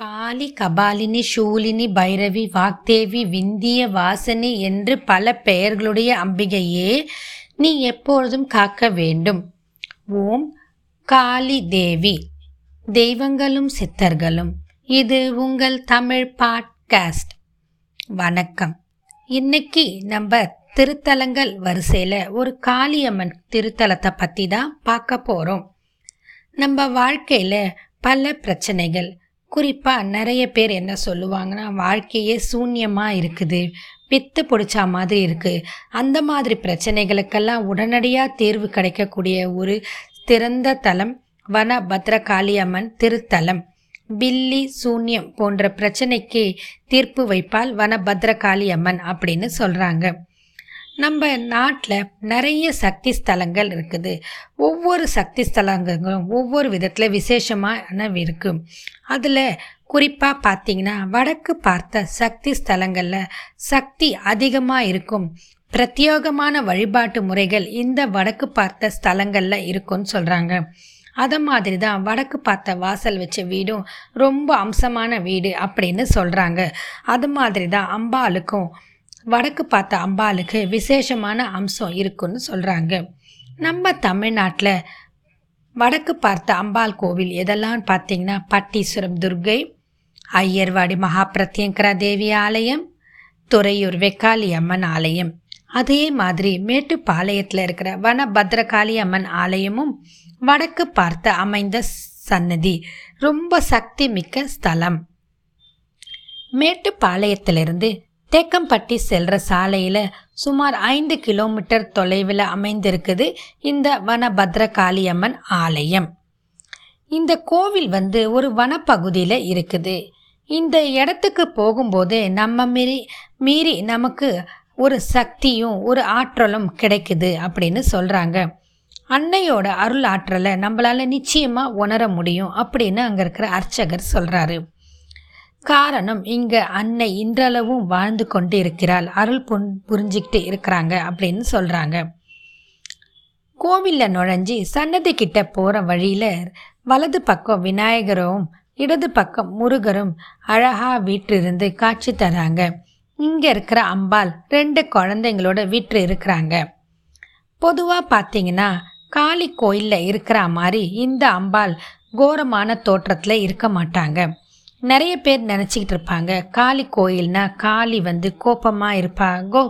காளி கபாலினி சூலினி பைரவி வாக்தேவி விந்திய வாசனி என்று பல பெயர்களுடைய அம்பிகையே நீ எப்பொழுதும் காக்க வேண்டும். ஓம் காளி தேவி. தெய்வங்களும் சித்தர்களும். இது உங்கள் தமிழ் பாட்காஸ்ட். வணக்கம். இன்னைக்கு நம்ம திருத்தலங்கள் வரிசையில் ஒரு காளியம்மன் திருத்தலத்தை பற்றி தான் பார்க்க போகிறோம் நம்ம வாழ்க்கையில் பல பிரச்சனைகள் குறிப்பாக நிறைய பேர் என்ன சொல்லுவாங்கன்னா வாழ்க்கையே சூன்யமாக இருக்குது. பித்து பிடிச்சா மாதிரி இருக்குது அந்த மாதிரி பிரச்சனைகளுக்கெல்லாம் உடனடியாக தீர்வு கிடைக்கக்கூடிய ஒரு திறந்த தலம் வன பத்ரகாளியம்மன் திருத்தலம். பில்லி சூன்யம் போன்ற பிரச்சனைக்கு தீர்ப்பு வைப்பால் வன பத்ரகாளியம்மன் அப்படின்னு சொல்கிறாங்க நம்ம நாட்டில் நிறைய சக்தி ஸ்தலங்கள் இருக்குது. ஒவ்வொரு சக்தி ஸ்தலங்களும் ஒவ்வொரு விதத்தில் விசேஷமான இருக்கும். அதில் குறிப்பாக பார்த்தீங்கன்னா வடக்கு பார்த்த சக்தி ஸ்தலங்களில் சக்தி அதிகமாக இருக்கும். பிரத்யேகமான வழிபாட்டு முறைகள் இந்த வடக்கு பார்த்த ஸ்தலங்களில் இருக்கும்னு சொல்கிறாங்க அதை மாதிரி தான் வடக்கு பார்த்த வாசல் வச்ச வீடும் ரொம்ப அம்சமான வீடு அப்படின்னு சொல்கிறாங்க அது மாதிரி தான் அம்பாளுக்கும் வடக்கு பார்த்த அம்பாளுக்கு விசேஷமான அம்சம் இருக்குன்னு சொல்கிறாங்க நம்ம தமிழ்நாட்டில் வடக்கு பார்த்த அம்பாள் கோவில் எதெல்லாம் பார்த்தீங்கன்னா பட்டீஸ்வரம் துர்கை ஐயர்வாடி மகாபிரத்யங்கரா தேவி ஆலயம் துறையூர் வெக்காளி அம்மன் ஆலயம். அதே மாதிரி மேட்டுப்பாளையத்தில் இருக்கிற வன பத்ரகாளி அம்மன் ஆலயமும் வடக்கு பார்த்த அமைந்த சன்னதி. ரொம்ப சக்தி மிக்க ஸ்தலம். மேட்டுப்பாளையத்திலிருந்து தேக்கம்பட்டி செல்ற சாலையில் சுமார் ஐந்து கிலோமீட்டர் தொலைவில் அமைந்திருக்குது இந்த வனபத்ரகாளியம்மன் ஆலயம். இந்த கோவில் வந்து ஒரு வனப்பகுதியில் இருக்குது. இந்த இடத்துக்கு போகும்போது நம்ம மீறி மீறி நமக்கு ஒரு சக்தியும் ஒரு ஆற்றலும் கிடைக்குது அப்படின்னு சொல்கிறாங்க அன்னையோட அருள் ஆற்றலை நம்மளால் நிச்சயமாக உணர முடியும் அப்படின்னு அங்கே இருக்கிற அர்ச்சகர் சொல்கிறாரு காரணம் இங்கே அன்னை இன்றளவும் வாழ்ந்து கொண்டு இருக்கிறாள் அருள் புன் புரிஞ்சிக்கிட்டு இருக்கிறாங்க அப்படின்னு சொல்கிறாங்க கோவிலில் நுழைஞ்சி சன்னதி கிட்ட போகிற வழியில் வலது பக்கம் விநாயகரும் இடது பக்கம் முருகரும் அழகா வீட்டிலிருந்து காட்சி தராங்க. இங்கே இருக்கிற அம்பாள் ரெண்டு குழந்தைங்களோட வீட்டில் இருக்கிறாங்க. பொதுவாக பார்த்தீங்கன்னா காளி கோயிலில் இருக்கிற மாதிரி இந்த அம்பாள் கோரமான தோற்றத்தில் இருக்க மாட்டாங்க. நிறைய பேர் நினச்சிக்கிட்டு இருப்பாங்க. காளி கோயில்னா காளி வந்து கோபமாக இருப்பா கோ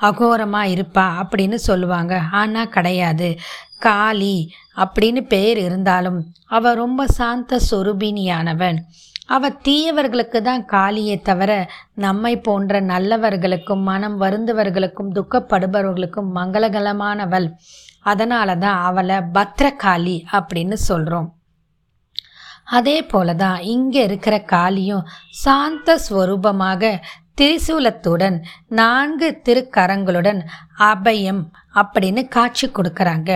அகோரமாக இருப்பா அப்படின்னு சொல்லுவாங்க. ஆனால் கிடையாது. காளி அப்படின்னு பேர் இருந்தாலும் அவ ரொம்ப சாந்த சொரூபினியானவன் அவ தீயவர்களுக்கு தான் காளியே தவிர நம்மை போன்ற நல்லவர்களுக்கும் மனம் வருந்தவர்களுக்கும் துக்கப்படுபவர்களுக்கும் மங்களகலமானவள் அதனால தான் அவளை பத்ரகாளி அப்படின்னு சொல்கிறோம் அதே போல தான் இங்கே இருக்கிற காளியும் சாந்த ஸ்வரூபமாக திரிசூலத்துடன் நான்கு திருக்கரங்களுடன் அபயம் அப்படின்னு காட்சி கொடுக்கறாங்க.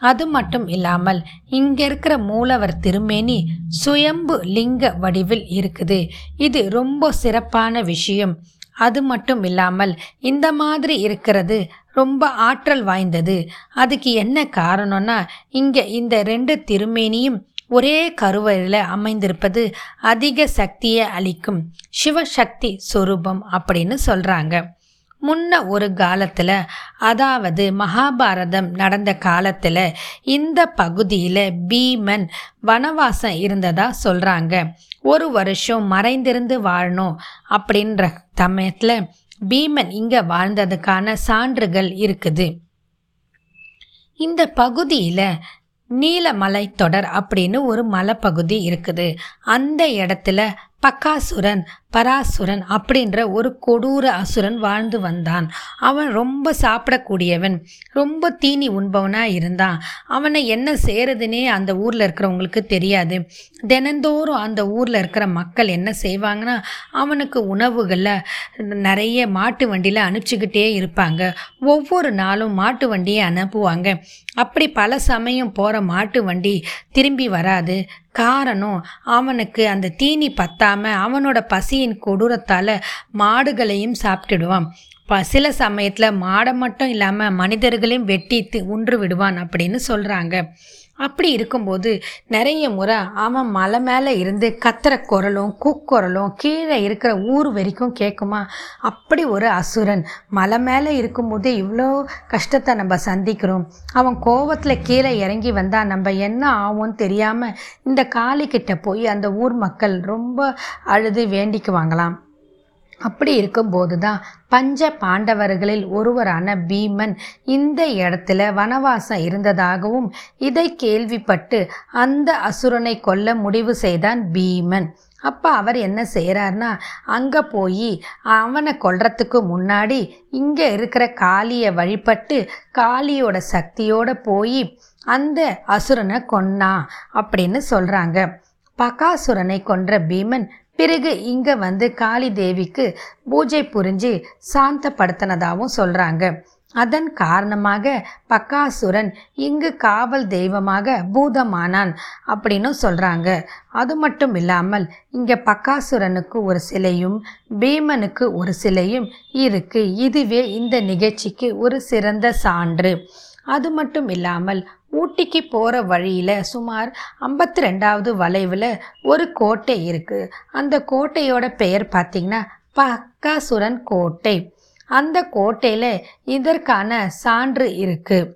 அது மட்டும் இல்லாமல் இங்க இருக்கிற மூலவர் திருமேனி சுயம்பு லிங்க வடிவில் இருக்குது. இது ரொம்ப சிறப்பான விஷயம். அது மட்டும் இல்லாமல் இந்த மாதிரி இருக்கிறது ரொம்ப ஆற்றல் வாய்ந்தது. அதுக்கு என்ன காரணம்னா இங்கே இந்த ரெண்டு திருமேனியும் ஒரே கருவறையில் அமைந்திருப்பது அதிக சக்தியை அளிக்கும். சிவசக்தி சொரூபம் அப்படின்னு சொல்கிறாங்க முன்ன ஒரு காலத்தில் அதாவது மகாபாரதம் நடந்த காலத்தில் இந்த பகுதியில் பீமன் வனவாசம் இருந்ததா சொல்கிறாங்க ஒரு வருஷம் மறைந்திருந்து வாழணும் அப்படின்ற சமயத்தில் பீமன் இங்கே வாழ்ந்ததுக்கான சான்றுகள் இருக்குது. இந்த பகுதியில் நீலமலை தொடர் அப்படின்னு ஒரு மலைப்பகுதி இருக்குது. அந்த இடத்துல பக்காசுரன் பராசுரன் அப்படின்ற ஒரு கொடூர அசுரன் வாழ்ந்து வந்தான். அவன் ரொம்ப சாப்பிடக்கூடியவன் ரொம்ப தீனி உண்பவனாக இருந்தான். அவனை என்ன செய்கிறதுனே அந்த ஊரில் இருக்கிறவங்களுக்கு தெரியாது. தினந்தோறும் அந்த ஊரில் இருக்கிற மக்கள் என்ன செய்வாங்கன்னா அவனுக்கு உணவுகளில் நிறைய மாட்டு வண்டியில் அனுப்பிச்சிக்கிட்டே இருப்பாங்க. ஒவ்வொரு நாளும் மாட்டு வண்டியை அனுப்புவாங்க. அப்படி பல சமயம் போகிற மாட்டு வண்டி திரும்பி வராது. காரணம் அவனுக்கு அந்த தீனி பத்தாமல் அவனோட பசி பசியின் கொடூரத்தால் மாடுகளையும் சாப்பிட்டுடுவான். சில சமயத்தில் மாடை மட்டும் இல்லாமல் மனிதர்களையும் வெட்டி உன்று விடுவான் அப்படின்னு சொல்கிறாங்க அப்படி இருக்கும்போது நிறைய முறை அவன் மலை மேலே இருந்து கத்துற குரலும் கூக்குரலும் கீழே இருக்கிற ஊர் வரைக்கும் கேட்குமா அப்படி ஒரு அசுரன் மலை மேலே இருக்கும்போதே இவ்வளோ கஷ்டத்தை நம்ம சந்திக்கிறோம். அவன் கோவத்தில் கீழே இறங்கி வந்தால் நம்ம என்ன ஆகும்னு தெரியாமல் இந்த காளிக்கிட்ட போய் அந்த ஊர் மக்கள் ரொம்ப அழுது வேண்டிக்குவாங்களாம். அப்படி இருக்கும்போது தான் பஞ்ச பாண்டவர்களில் ஒருவரான பீமன் இந்த இடத்துல வனவாசம் இருந்ததாகவும் இதை கேள்விப்பட்டு அந்த அசுரனை கொல்ல முடிவு செய்தான் பீமன். அப்போ அவர் என்ன செய்கிறார்னா அங்கே போய் அவனை கொல்றதுக்கு முன்னாடி இங்கே இருக்கிற காளியை வழிபட்டு காளியோட சக்தியோட போய் அந்த அசுரனை கொன்னா அப்படின்னு சொல்கிறாங்க பகாசுரனை கொன்ற பீமன் பிறகு இங்கே வந்து காளி தேவிக்கு பூஜை புரிஞ்சு சாந்தப்படுத்தினதாகவும் சொல்கிறாங்க அதன் காரணமாக பக்காசுரன் இங்கு காவல் தெய்வமாக பூதமானான் அப்படின்னு சொல்கிறாங்க அது மட்டும் இல்லாமல் இங்கே பக்காசுரனுக்கு ஒரு சிலையும் பீமனுக்கு ஒரு சிலையும் இருக்கு. இதுவே இந்த நிகழ்ச்சிக்கு ஒரு சிறந்த சான்று. அது மட்டும் இல்லாமல் ஊட்டிக்கு போகிற வழியில் சுமார் ஐம்பத்தி ரெண்டாவது வளைவில் ஒரு கோட்டை இருக்குது அந்த கோட்டையோட பெயர் பார்த்திங்கன்னா பக்காசுரன் கோட்டை. அந்த கோட்டையில் இதற்கான சான்று இருக்குது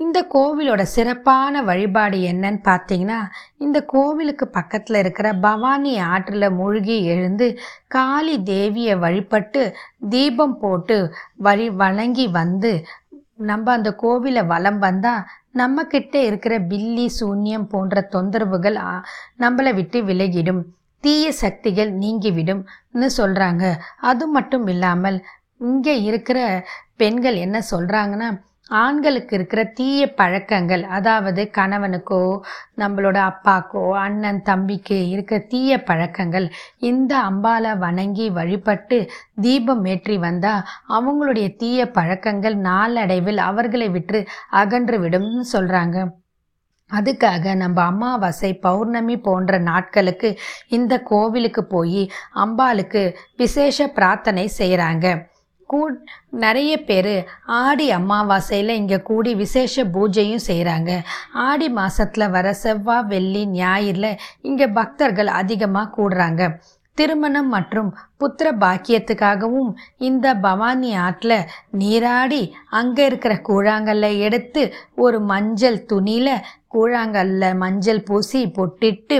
இந்த கோவிலோட சிறப்பான வழிபாடு என்னன்னு பார்த்தீங்கன்னா இந்த கோவிலுக்கு பக்கத்தில் இருக்கிற பவானி ஆற்றில் மூழ்கி எழுந்து காளி தேவியை வழிபட்டு தீபம் போட்டு வழி வணங்கி வந்து நம்ம அந்த கோவிலை வலம் வந்தால் நம்மக்கிட்ட இருக்கிற பில்லி சூன்யம் போன்ற தொந்தரவுகள் ஆ, நம்மளை விட்டு விலகிடும். தீய சக்திகள் நீங்கிவிடும்னு சொல்கிறாங்க அது மட்டும் இல்லாமல் இங்கே இருக்கிற பெண்கள் என்ன சொல்கிறாங்கன்னா ஆண்களுக்கு இருக்கிற தீய பழக்கங்கள் அதாவது கணவனுக்கோ நம்மளோட அப்பாக்கோ அண்ணன் தம்பிக்கு இருக்கிற தீய பழக்கங்கள் இந்த அம்பாலை வணங்கி வழிபட்டு தீபம் ஏற்றி வந்தால் அவங்களுடைய தீய பழக்கங்கள் நாளடைவில் அவர்களை விட்டு அகன்று விடும்னு சொல்கிறாங்க அதுக்காக நம்ம அமாவாசை பௌர்ணமி போன்ற நாட்களுக்கு இந்த கோவிலுக்கு போய் அம்பாளுக்கு விசேஷ பிரார்த்தனை செய்கிறாங்க கூ நிறைய பேர் ஆடி அமாவாசையில் இங்கே கூடி விசேஷ பூஜையும் செய்கிறாங்க ஆடி மாதத்தில் வர செவ்வாய் வெள்ளி ஞாயிறில் இங்கே பக்தர்கள் அதிகமாக கூடுறாங்க. திருமணம் மற்றும் புத்திர பாக்கியத்துக்காகவும் இந்த பவானி ஆற்றில் நீராடி அங்கே இருக்கிற கூழாங்கல்ல எடுத்து ஒரு மஞ்சள் துணியில் கூழாங்கல்ல மஞ்சள் பூசி பொட்டிட்டு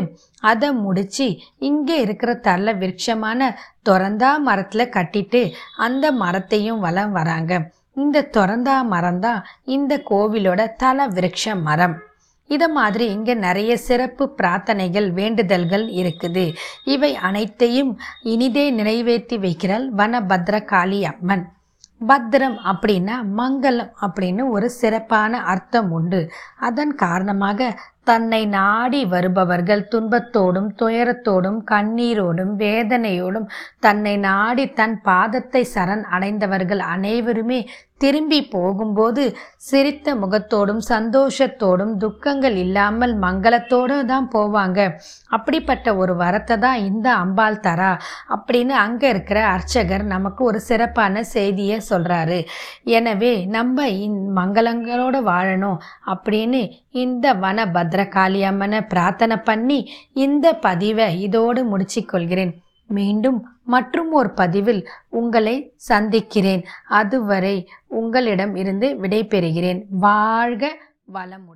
அதை முடிச்சு இங்கே இருக்கிற தள்ள விருட்சமான தொரந்தா மரத்தில் கட்டிட்டு அந்த மரத்தையும் வலம் வராங்க. இந்த தொரந்தா மரம் தான் இந்த கோவிலோட தல விருட்ச மரம். இதை மாதிரி இங்கே நிறைய சிறப்பு பிரார்த்தனைகள் வேண்டுதல்கள் இருக்குது. இவை அனைத்தையும் இனிதே நிறைவேற்றி வைக்கிறாள் வனபத்ர காளி அம்மன். பத்ரம் அப்படின்னா மங்களம் அப்படின்னு ஒரு சிறப்பான அர்த்தம் உண்டு. அதன் காரணமாக தன்னை நாடி வருபவர்கள் துன்பத்தோடும் துயரத்தோடும் கண்ணீரோடும் வேதனையோடும் தன்னை நாடி தன் பாதத்தை சரண் அடைந்தவர்கள் அனைவருமே திரும்பி போகும்போது சிரித்த முகத்தோடும் சந்தோஷத்தோடும் துக்கங்கள் இல்லாமல் மங்களத்தோடு தான் போவாங்க. அப்படிப்பட்ட ஒரு வரத்தை தான் இந்த அம்பாள் தரா அப்படின்னு அங்கே இருக்கிற அர்ச்சகர் நமக்கு ஒரு சிறப்பான செய்தியை சொல்கிறாரு எனவே நம்ம இந் மங்களங்களோடு வாழணும் அப்படின்னு இந்த வன பத்ரகாளி அம்மனை பிரார்த்தனை பண்ணி இந்த பதிவை இதோடு முடிச்சிக்கொள்கிறேன் மீண்டும் மற்றும் ஒரு பதிவில் உங்களை சந்திக்கிறேன். அதுவரை உங்களிடம் இருந்து விடைபெறுகிறேன். வாழ்க வளமுடன்.